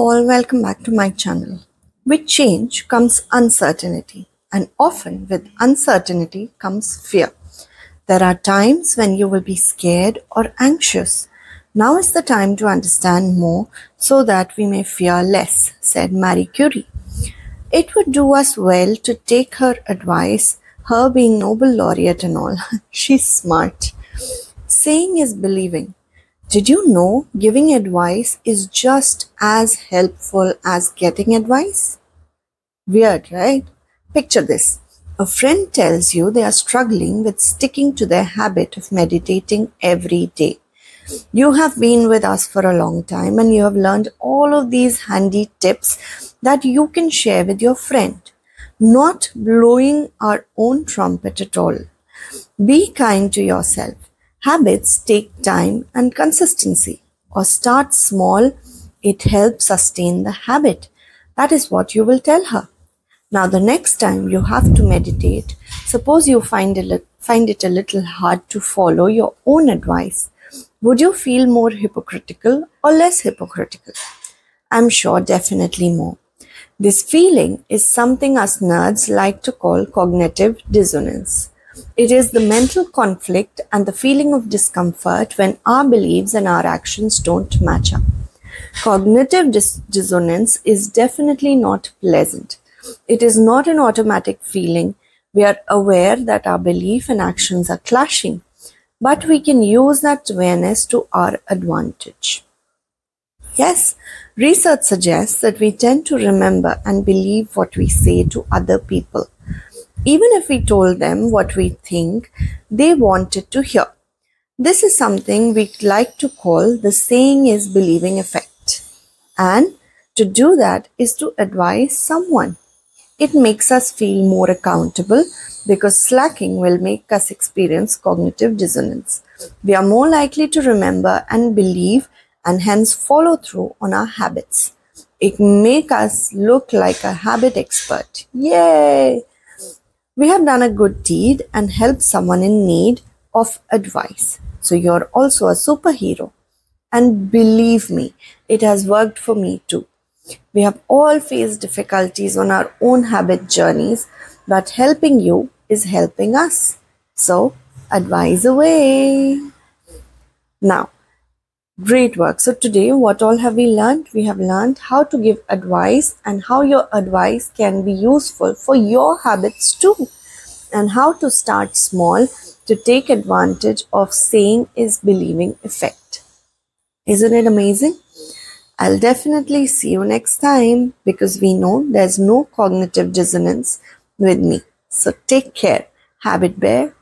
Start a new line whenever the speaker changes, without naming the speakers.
all, welcome back to my channel. With change comes uncertainty, and often with uncertainty comes fear. There are times when you will be scared or anxious. Now is the time to understand more so that we may fear less, said Marie Curie. It would do us well to take her advice, her being Nobel laureate and all. She's smart. Saying is believing. Did you know giving advice is just as helpful as getting advice? Weird, right? Picture this. A friend tells you they are struggling with sticking to their habit of meditating every day. You have been with us for a long time and you have learned all of these handy tips that you can share with your friend. Not blowing our own trumpet at all. Be kind to yourself. Habits take time and consistency. Or start small, it helps sustain the habit. That is what you will tell her. Now, the next time you have to meditate, suppose you find, a, find it a little hard to follow your own advice. Would you feel more hypocritical or less hypocritical? I'm sure definitely more. This feeling is something us nerds like to call cognitive dissonance. It is the mental conflict and the feeling of discomfort when our beliefs and our actions don't match up. Cognitive dis- dissonance is definitely not pleasant. It is not an automatic feeling. We are aware that our belief and actions are clashing, but we can use that awareness to our advantage. Yes, research suggests that we tend to remember and believe what we say to other people even if we told them what we think they wanted to hear. This is something we like to call the saying is believing effect. And to do that is to advise someone. It makes us feel more accountable because slacking will make us experience cognitive dissonance. We are more likely to remember and believe and hence follow through on our habits. It make us look like a habit expert. Yay! We have done a good deed and helped someone in need of advice. So you're also a superhero. And believe me, it has worked for me too. We have all faced difficulties on our own habit journeys, but helping you is helping us. So advise away. Now, Great work. So today what all have we learned? We have learned how to give advice and how your advice can be useful for your habits too. And how to start small to take advantage of saying is believing effect. Isn't it amazing? I'll definitely see you next time because we know there's no cognitive dissonance with me. So take care. Habit Bear